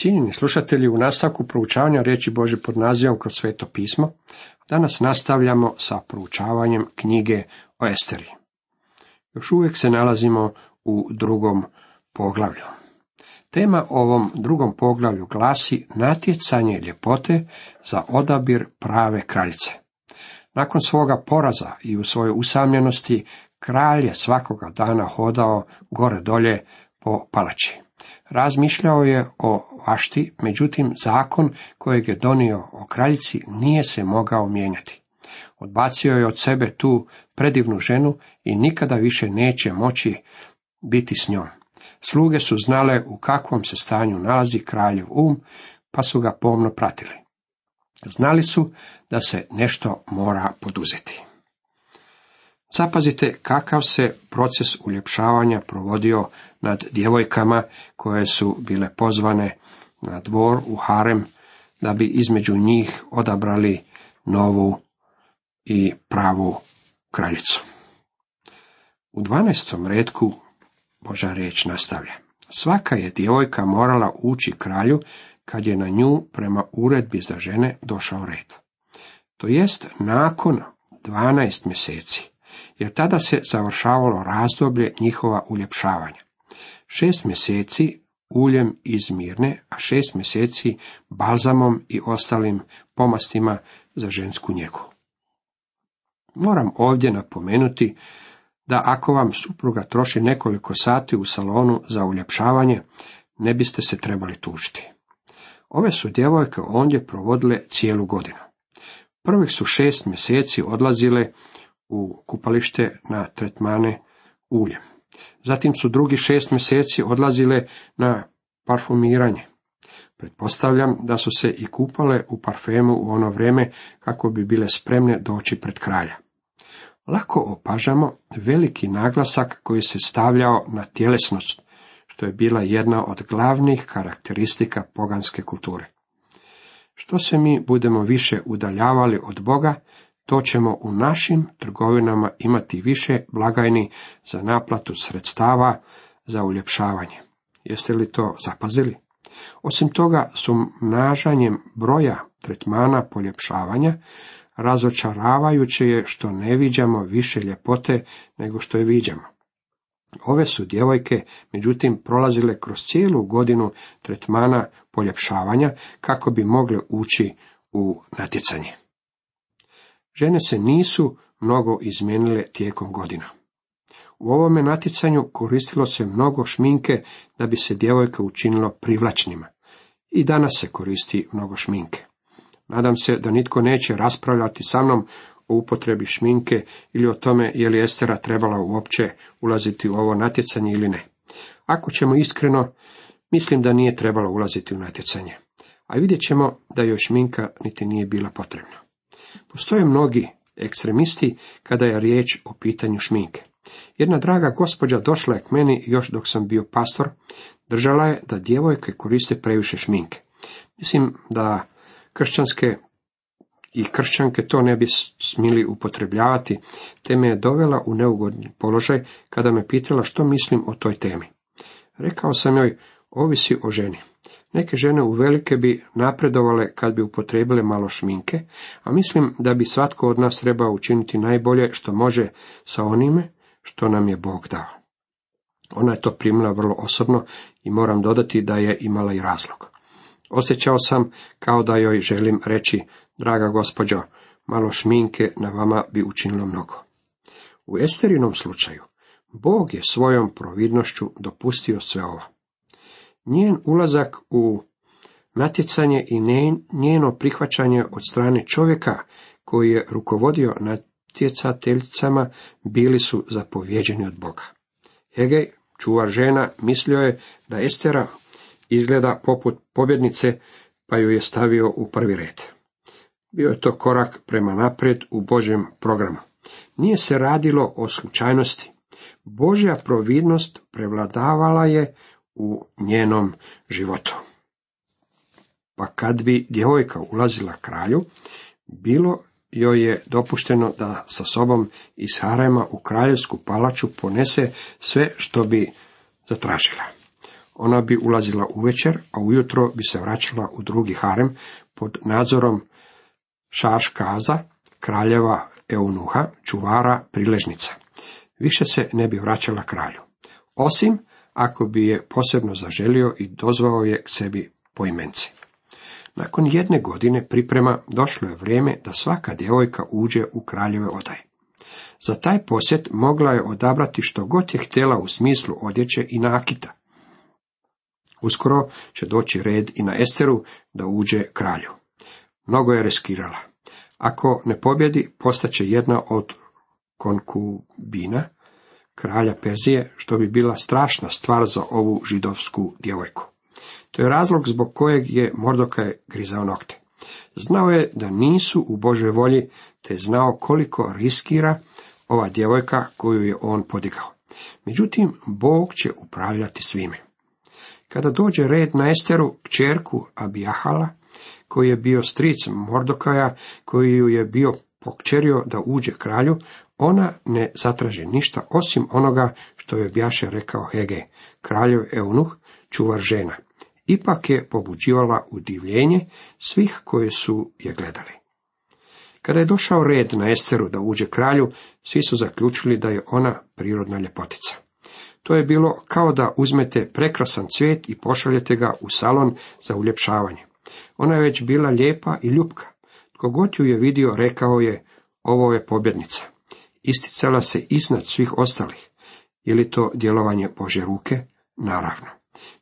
Cijenjeni slušatelji, u nastavku proučavanja riječi Bože pod nazivom kroz sveto pismo, danas nastavljamo sa proučavanjem knjige o Esteri. Još uvijek se nalazimo u drugom poglavlju. Tema ovom drugom poglavlju glasi natjecanje ljepote za odabir prave kraljice. Nakon svoga poraza i u svojoj usamljenosti, kralj je svakoga dana hodao gore dolje po palači. Razmišljao je o vašti, međutim zakon kojeg je donio o kraljici nije se mogao mijenjati. Odbacio je od sebe tu predivnu ženu i nikada više neće moći biti s njom. Sluge su znale u kakvom se stanju nalazi kraljev um, pa su ga pomno pratili. Znali su da se nešto mora poduzeti. Zapazite kakav se proces uljepšavanja provodio nad djevojkama koje su bile pozvane na dvor u harem da bi između njih odabrali novu i pravu kraljicu. U dvanaestom redku Boža riječ nastavlja. Svaka je djevojka morala ući kralju kad je na nju prema uredbi za žene došao red. To jest nakon dvanaest mjeseci, jer tada se završavalo razdoblje njihova uljepšavanja. Šest mjeseci uljem iz mirne, a šest mjeseci balzamom i ostalim pomastima za žensku njegu. Moram ovdje napomenuti da ako vam supruga troši nekoliko sati u salonu za uljepšavanje, ne biste se trebali tužiti. Ove su djevojke ondje provodile cijelu godinu. Prvih su šest mjeseci odlazile u kupalište na tretmane uljem. Zatim su drugi šest mjeseci odlazile na parfumiranje. Pretpostavljam da su se i kupale u parfemu u ono vrijeme kako bi bile spremne doći pred kralja. Lako opažamo veliki naglasak koji se stavljao na tjelesnost, što je bila jedna od glavnih karakteristika poganske kulture. Što se mi budemo više udaljavali od Boga, to ćemo u našim trgovinama imati više blagajni za naplatu sredstava za uljepšavanje. Jeste li to zapazili? Osim toga, nažanjem broja tretmana poljepšavanja, razočaravajuće je što ne viđamo više ljepote nego što je viđamo. Ove su djevojke, međutim, prolazile kroz cijelu godinu tretmana poljepšavanja kako bi mogle ući u natjecanje. Žene se nisu mnogo izmijenile tijekom godina. U ovome natjecanju koristilo se mnogo šminke da bi se djevojka učinilo privlačnima. I danas se koristi mnogo šminke. Nadam se da nitko neće raspravljati sa mnom o upotrebi šminke ili o tome je li Estera trebala uopće ulaziti u ovo natjecanje ili ne. Ako ćemo iskreno, mislim da nije trebalo ulaziti u natjecanje. A vidjet ćemo da joj šminka niti nije bila potrebna. Postoje mnogi ekstremisti kada je riječ o pitanju šminke. Jedna draga gospođa došla je k meni još dok sam bio pastor, držala je da djevojke koriste previše šminke. Mislim da kršćanske i kršćanke to ne bi smili upotrebljavati, te me je dovela u neugodni položaj kada me pitala što mislim o toj temi. Rekao sam joj, ovisi o ženi. Neke žene u velike bi napredovale kad bi upotrebile malo šminke, a mislim da bi svatko od nas trebao učiniti najbolje što može sa onime što nam je Bog dao. Ona je to primila vrlo osobno i moram dodati da je imala i razlog. Osjećao sam kao da joj želim reći, draga gospođo, malo šminke na vama bi učinilo mnogo. U Esterinom slučaju, Bog je svojom providnošću dopustio sve ovo. Njen ulazak u natjecanje i njeno prihvaćanje od strane čovjeka koji je rukovodio natjecateljicama bili su zapovjeđeni od Boga. Hegej, čuvar žena, mislio je da Estera izgleda poput pobjednice, pa ju je stavio u prvi red. Bio je to korak prema naprijed u Božjem programu. Nije se radilo o slučajnosti. Božja providnost prevladavala je u njenom životu. Pa kad bi djevojka ulazila kralju, bilo joj je dopušteno da sa sobom iz harema u kraljevsku palaču ponese sve što bi zatražila. Ona bi ulazila u večer, a ujutro bi se vraćala u drugi harem pod nadzorom Šaškaza, kraljeva Eunuha, čuvara priležnica. Više se ne bi vraćala kralju. Osim ako bi je posebno zaželio i dozvao je k sebi poimence. Nakon jedne godine priprema došlo je vrijeme da svaka djevojka uđe u kraljeve odaje. Za taj posjet mogla je odabrati što god je htjela u smislu odjeće i nakita. Uskoro će doći red i na Esteru da uđe kralju. Mnogo je riskirala. Ako ne pobjedi, postaće jedna od konkubina kralja Perzije, što bi bila strašna stvar za ovu židovsku djevojku. To je razlog zbog kojeg je Mordokaj grizao nokte. Znao je da nisu u Božoj volji, te znao koliko riskira ova djevojka koju je on podigao. Međutim, Bog će upravljati svime. Kada dođe red na Esteru, kćerku Abijahala, koji je bio stric Mordokaja, koji ju je bio pokćerio da uđe kralju, ona ne zatraži ništa osim onoga što je bjaše rekao Hege, kraljev Eunuh, čuvar žena. Ipak je pobuđivala udivljenje svih koje su je gledali. Kada je došao red na Esteru da uđe kralju, svi su zaključili da je ona prirodna ljepotica. To je bilo kao da uzmete prekrasan cvijet i pošaljete ga u salon za uljepšavanje. Ona je već bila lijepa i ljubka. Tko god ju je vidio, rekao je, ovo je pobjednica. Isticala se iznad svih ostalih. Je li to djelovanje Bože ruke? Naravno.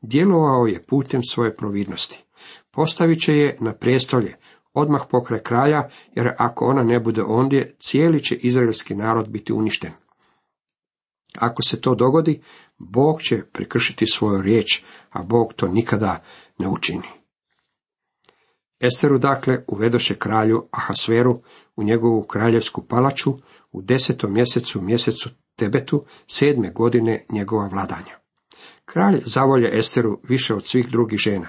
Djelovao je putem svoje providnosti. Postavit će je na prijestolje, odmah pokraj kraja, jer ako ona ne bude ondje, cijeli će izraelski narod biti uništen. Ako se to dogodi, Bog će prekršiti svoju riječ, a Bog to nikada ne učini. Esteru dakle uvedoše kralju Ahasveru u njegovu kraljevsku palaču u desetom mjesecu mjesecu Tebetu sedme godine njegova vladanja. Kralj zavolje Esteru više od svih drugih žena,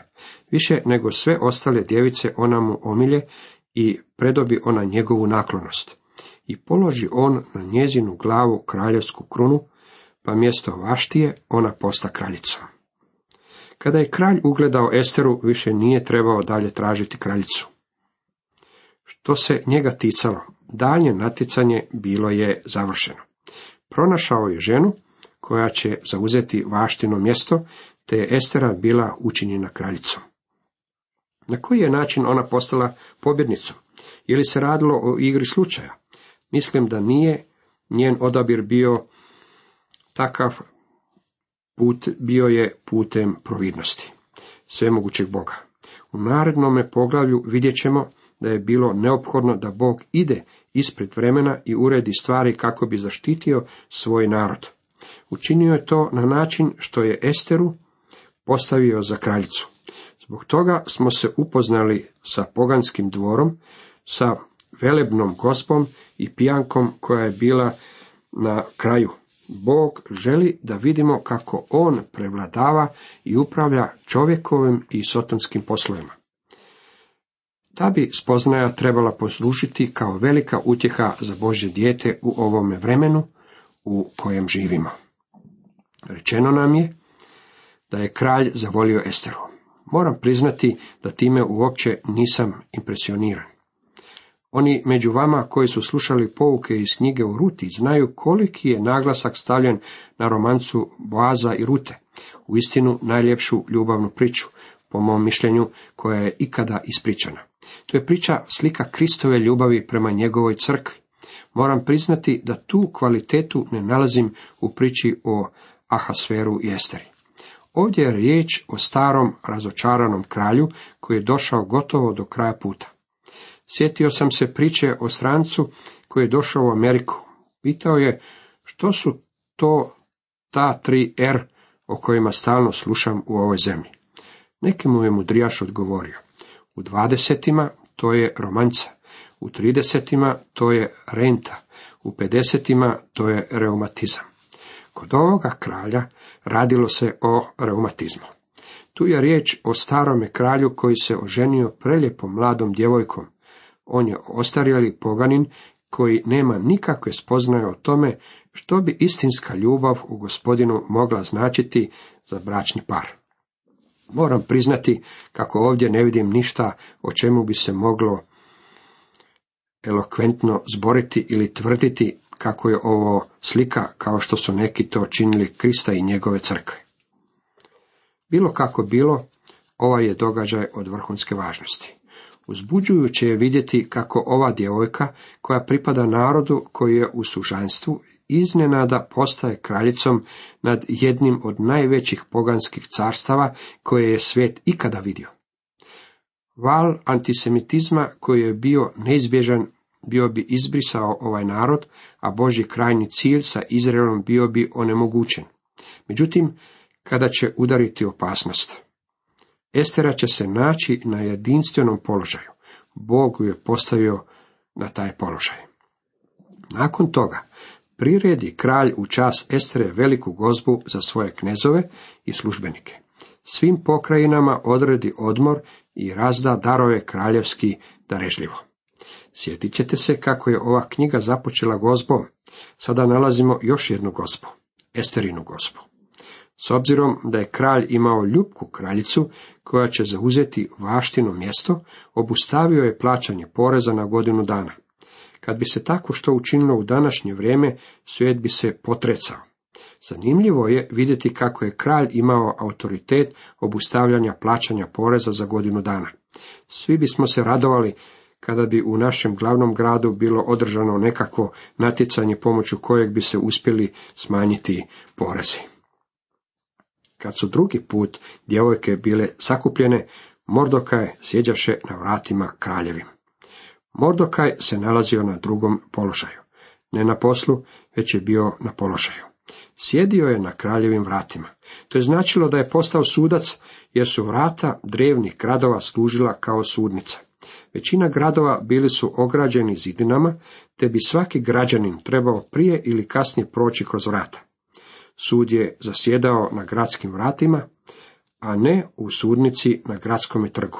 više nego sve ostale djevice ona mu omilje i predobi ona njegovu naklonost. I položi on na njezinu glavu kraljevsku krunu, pa mjesto vaštije ona posta kraljicom. Kada je kralj ugledao Esteru, više nije trebao dalje tražiti kraljicu. Što se njega ticalo, daljnje natjecanje bilo je završeno. Pronašao je ženu koja će zauzeti vaštino mjesto, te je Estera bila učinjena kraljicom. Na koji je način ona postala pobjednicom? Je li se radilo o igri slučaja? Mislim da nije njen odabir bio takav put bio je putem providnosti, svemogućeg Boga. U narednome poglavlju vidjet ćemo da je bilo neophodno da Bog ide ispred vremena i uredi stvari kako bi zaštitio svoj narod. Učinio je to na način što je Esteru postavio za kraljicu. Zbog toga smo se upoznali sa poganskim dvorom, sa velebnom gospom i pijankom koja je bila na kraju. Bog želi da vidimo kako on prevladava i upravlja čovjekovim i sotonskim poslovima. Ta bi spoznaja trebala poslužiti kao velika utjeha za Božje dijete u ovome vremenu u kojem živimo. Rečeno nam je da je kralj zavolio Esteru. Moram priznati da time uopće nisam impresioniran. Oni među vama koji su slušali pouke iz knjige u Ruti znaju koliki je naglasak stavljen na romancu Boaza i Rute, u istinu najljepšu ljubavnu priču, po mom mišljenju, koja je ikada ispričana. To je priča slika Kristove ljubavi prema njegovoj crkvi. Moram priznati da tu kvalitetu ne nalazim u priči o Ahasveru i Esteri. Ovdje je riječ o starom razočaranom kralju koji je došao gotovo do kraja puta. Sjetio sam se priče o strancu koji je došao u Ameriku. Pitao je što su to ta tri R o kojima stalno slušam u ovoj zemlji. Neki mu je mudrijaš odgovorio. U dvadesetima to je romanca, u tridesetima to je renta, u pedesetima to je reumatizam. Kod ovoga kralja radilo se o reumatizmu. Tu je riječ o starome kralju koji se oženio preljepom mladom djevojkom. On je ostarjeli poganin koji nema nikakve spoznaje o tome što bi istinska ljubav u gospodinu mogla značiti za bračni par. Moram priznati kako ovdje ne vidim ništa o čemu bi se moglo elokventno zboriti ili tvrditi kako je ovo slika kao što su neki to činili Krista i njegove crkve. Bilo kako bilo, ovaj je događaj od vrhunske važnosti. Uzbuđujuće je vidjeti kako ova djevojka, koja pripada narodu koji je u sužanstvu, iznenada postaje kraljicom nad jednim od najvećih poganskih carstava koje je svijet ikada vidio. Val antisemitizma koji je bio neizbježan bio bi izbrisao ovaj narod, a Boži krajni cilj sa Izraelom bio bi onemogućen. Međutim, kada će udariti opasnost, Estera će se naći na jedinstvenom položaju. Bog ju je postavio na taj položaj. Nakon toga, priredi kralj u čas Estere veliku gozbu za svoje knezove i službenike. Svim pokrajinama odredi odmor i razda darove kraljevski darežljivo. Sjetit ćete se kako je ova knjiga započela gozbom. Sada nalazimo još jednu gozbu, Esterinu gozbu. S obzirom da je kralj imao ljubku kraljicu koja će zauzeti vaštino mjesto, obustavio je plaćanje poreza na godinu dana. Kad bi se tako što učinilo u današnje vrijeme, svijet bi se potrecao. Zanimljivo je vidjeti kako je kralj imao autoritet obustavljanja plaćanja poreza za godinu dana. Svi bismo se radovali kada bi u našem glavnom gradu bilo održano nekakvo natjecanje pomoću kojeg bi se uspjeli smanjiti porezi. Kad su drugi put djevojke bile sakupljene, Mordokaj sjeđaše na vratima kraljevim. Mordokaj se nalazio na drugom položaju. Ne na poslu, već je bio na položaju. Sjedio je na kraljevim vratima. To je značilo da je postao sudac, jer su vrata drevnih gradova služila kao sudnica. Većina gradova bili su ograđeni zidinama, te bi svaki građanin trebao prije ili kasnije proći kroz vrata. Sud je zasjedao na gradskim vratima, a ne u sudnici na gradskom trgu.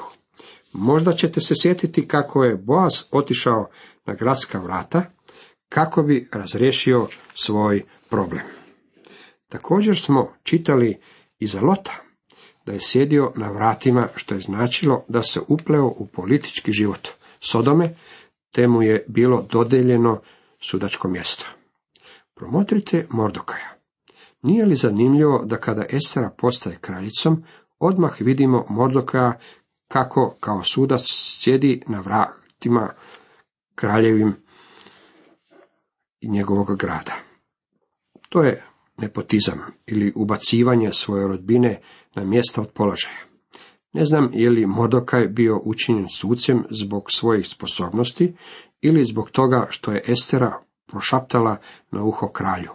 Možda ćete se sjetiti kako je Boaz otišao na gradska vrata, kako bi razriješio svoj problem. Također smo čitali i za Lota, da je sjedio na vratima, što je značilo da se upleo u politički život Sodome, te mu je bilo dodeljeno sudačko mjesto. Promotrite Mordokaja. Nije li zanimljivo da kada Estera postaje kraljicom, odmah vidimo Mordokaja kako kao sudac sjedi na vratima kraljevim i njegovog grada. To je nepotizam ili ubacivanje svoje rodbine na mjesta od položaja. Ne znam je li Modokaj bio učinjen sucem zbog svojih sposobnosti ili zbog toga što je Estera prošaptala na uho kralju.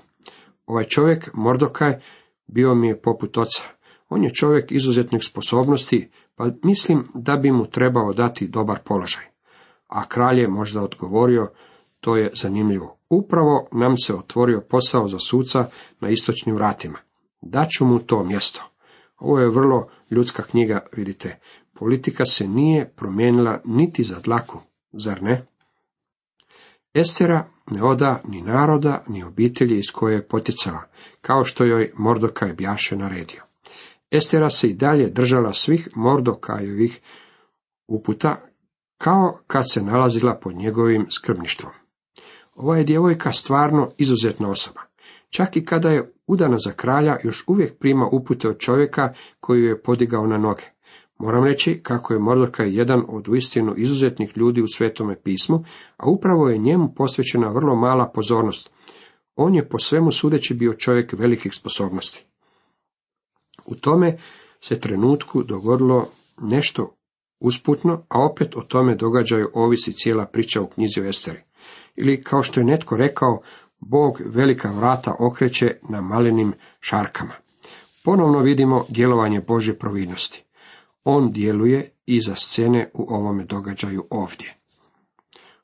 Ovaj čovjek, Mordokaj, bio mi je poput oca. On je čovjek izuzetnih sposobnosti, pa mislim da bi mu trebao dati dobar položaj. A kralj je možda odgovorio, to je zanimljivo. Upravo nam se otvorio posao za suca na istočnim vratima. Daću mu to mjesto. Ovo je vrlo ljudska knjiga, vidite. Politika se nije promijenila niti za dlaku, zar ne? Estera ne oda ni naroda, ni obitelji iz koje je poticala, kao što joj Mordokaj bjaše naredio. Estera se i dalje držala svih Mordokajevih uputa, kao kad se nalazila pod njegovim skrbništvom. Ova je djevojka stvarno izuzetna osoba. Čak i kada je udana za kralja, još uvijek prima upute od čovjeka koji je podigao na noge. Moram reći kako je Mordokaj jedan od uistinu izuzetnih ljudi u svetome pismu, a upravo je njemu posvećena vrlo mala pozornost. On je po svemu sudeći bio čovjek velikih sposobnosti. U tome se trenutku dogodilo nešto usputno, a opet o tome događaju ovisi cijela priča u knjizi o Esteri. Ili kao što je netko rekao, Bog velika vrata okreće na malenim šarkama. Ponovno vidimo djelovanje Božje providnosti. On djeluje iza scene u ovome događaju ovdje.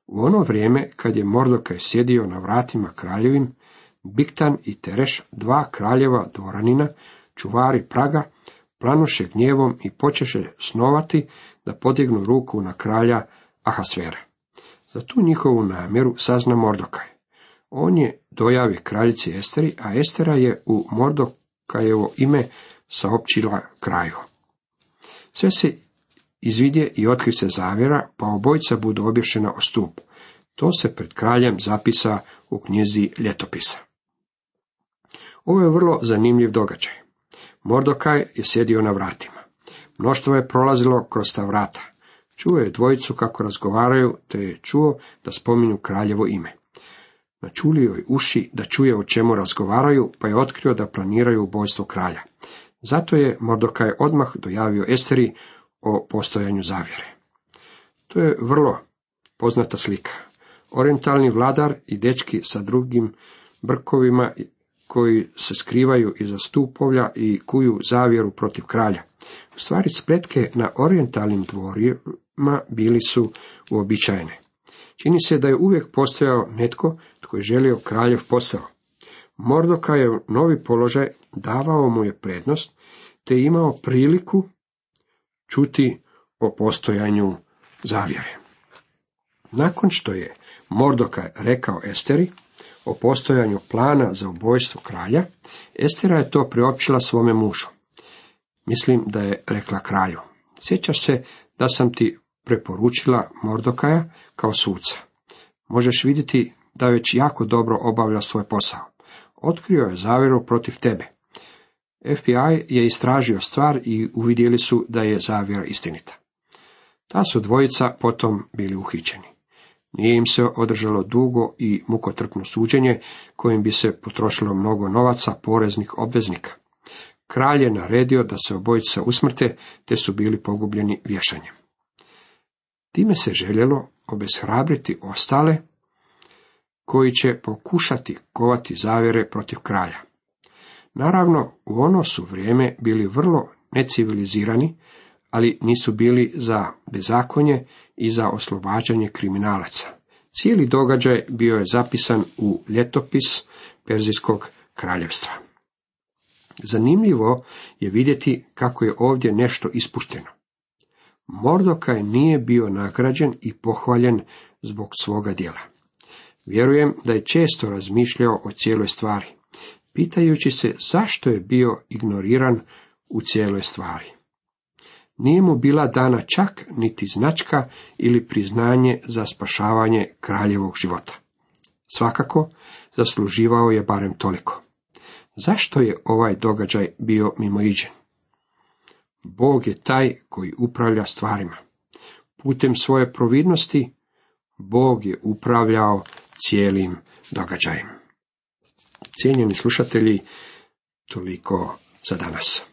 U ono vrijeme, kad je Mordokaj sjedio na vratima kraljevim, Biktan i Tereš, dva kraljeva dvoranina, čuvari praga, planuše gnjevom i počeše snovati da podignu ruku na kralja Ahasvera. Za tu njihovu namjeru sazna Mordokaj. On je dojavi kraljici Esteri, a Estera je u Mordokajevo ime saopćila kraju. Sve se izvidje i otkri se zavjera, pa obojica budu obješena o stup. To se pred kraljem zapisa u knjizi ljetopisa. Ovo je vrlo zanimljiv događaj. Mordokaj je sjedio na vratima. Mnoštvo je prolazilo kroz ta vrata. Čuo je dvojicu kako razgovaraju, te je čuo da spominju kraljevo ime. Načulio je uši da čuje o čemu razgovaraju, pa je otkrio da planiraju ubojstvo kralja. Zato je Mordokaj odmah dojavio Esteri o postojanju zavjere. To je vrlo poznata slika. Orientalni vladar i dečki sa drugim brkovima koji se skrivaju iza stupovlja i kuju zavjeru protiv kralja. U stvari spletke na orientalnim dvorima bili su uobičajene. Čini se da je uvijek postojao netko tko je želio kraljev posao. Mordoka je novi položaj davao mu je prednost, te imao priliku čuti o postojanju zavjere. Nakon što je Mordoka rekao Esteri o postojanju plana za ubojstvo kralja, Estera je to priopćila svome mužu. Mislim da je rekla kralju. Sjećaš se da sam ti preporučila Mordokaja kao suca. Možeš vidjeti da već jako dobro obavlja svoj posao. Otkrio je zavjeru protiv tebe. FBI je istražio stvar i uvidjeli su da je zavjera istinita. Ta su dvojica potom bili uhićeni. Nije im se održalo dugo i mukotrpno suđenje, kojim bi se potrošilo mnogo novaca poreznih obveznika. Kralj je naredio da se obojica usmrte, te su bili pogubljeni vješanjem. Time se željelo obeshrabriti ostale, koji će pokušati kovati zavjere protiv kralja. Naravno, u ono su vrijeme bili vrlo necivilizirani, ali nisu bili za bezakonje i za oslobađanje kriminalaca. Cijeli događaj bio je zapisan u ljetopis Perzijskog kraljevstva. Zanimljivo je vidjeti kako je ovdje nešto ispušteno. Mordokaj nije bio nagrađen i pohvaljen zbog svoga djela. Vjerujem da je često razmišljao o cijeloj stvari, pitajući se zašto je bio ignoriran u cijeloj stvari. Nije mu bila dana čak niti značka ili priznanje za spašavanje kraljevog života. Svakako, zasluživao je barem toliko. Zašto je ovaj događaj bio mimoiđen? Bog je taj koji upravlja stvarima. Putem svoje providnosti Bog je upravljao cijelim događajem. Cijenjeni slušatelji, toliko za danas.